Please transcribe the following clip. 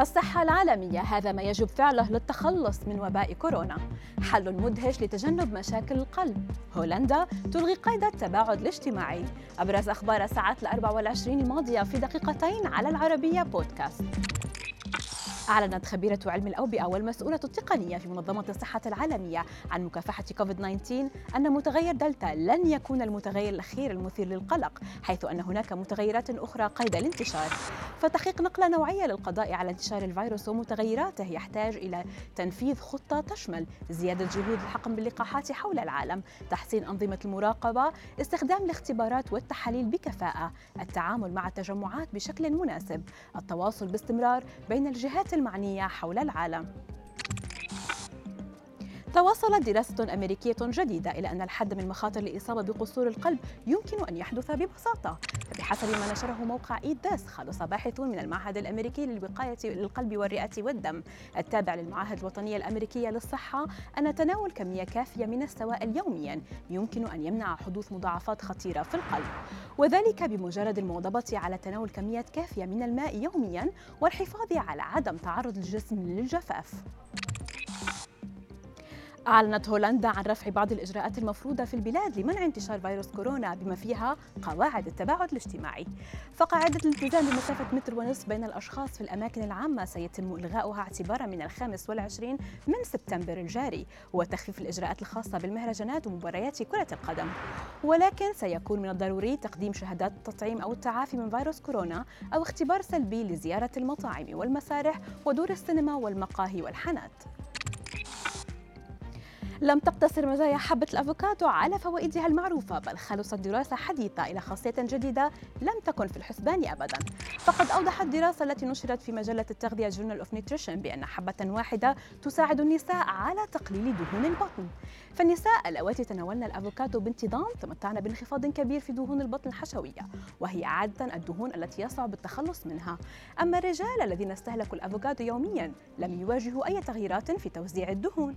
الصحة العالمية هذا ما يجب فعله للتخلص من وباء كورونا. حل مدهش لتجنب مشاكل القلب. هولندا تلغي قيد التباعد الاجتماعي. أبرز أخبار الساعات الأربع والعشرين الماضية في دقيقتين على العربية بودكاست. أعلنت خبيرة علم الأوبئة والمسؤولة التقنية في منظمة الصحة العالمية عن مكافحة كوفيد 19 أن متغير دلتا لن يكون المتغير الأخير المثير للقلق حيث أن هناك متغيرات أخرى قيد الانتشار. فتحقيق نقلة نوعية للقضاء على انتشار الفيروس ومتغيراته. يحتاج إلى تنفيذ خطة تشمل زيادة جهود الحقن باللقاحات حول العالم تحسين أنظمة المراقبة استخدام الاختبارات والتحاليل بكفاءة التعامل مع التجمعات بشكل مناسب التواصل باستمرار بين الجهات المعنية حول العالم. توصلت دراسة أمريكية جديدة إلى أن الحد من مخاطر الإصابة بقصور القلب يمكن أن يحدث ببساطة. فبحسب ما نشره موقع إيد داس خلص باحثون من المعهد الأمريكي للوقاية للقلب والرئة والدم. التابع للمعاهد الوطنية الأمريكية للصحة أن تناول كمية كافية من السوائل يوميا يمكن أن يمنع حدوث مضاعفات خطيرة في القلب. وذلك بمجرد المواظبة على تناول كميات كافية من الماء يوميا والحفاظ على عدم تعرض الجسم للجفاف. أعلنت هولندا عن رفع بعض الإجراءات المفروضة في البلاد لمنع انتشار فيروس كورونا بما فيها قواعد التباعد الاجتماعي. فقاعدة الالتزام بمسافة متر ونصف بين الأشخاص في الأماكن العامة سيتم إلغاؤها اعتبارا من الخامس والعشرين من سبتمبر الجاري وتخفيف الإجراءات الخاصة بالمهرجانات ومباريات كرة القدم. ولكن سيكون من الضروري تقديم شهادات التطعيم أو التعافي من فيروس كورونا أو اختبار سلبي لزيارة المطاعم والمسارح ودور السينما والمقاهي والحانات. لم تقتصر مزايا حبة الأفوكادو على فوائدها المعروفة بل خلصت دراسة حديثة إلى خاصية جديدة لم تكن في الحسبان أبدا. فقد أوضحت الدراسة التي نشرت في مجلة التغذية Journal of Nutrition بأن حبة واحدة تساعد النساء على تقليل دهون البطن. فالنساء اللواتي تناولن الأفوكادو بانتظام تمتعن بانخفاض كبير في دهون البطن الحشوية وهي عادة الدهون التي يصعب التخلص منها. أما الرجال الذين استهلكوا الأفوكادو يوميا لم يواجهوا أي تغييرات في توزيع الدهون.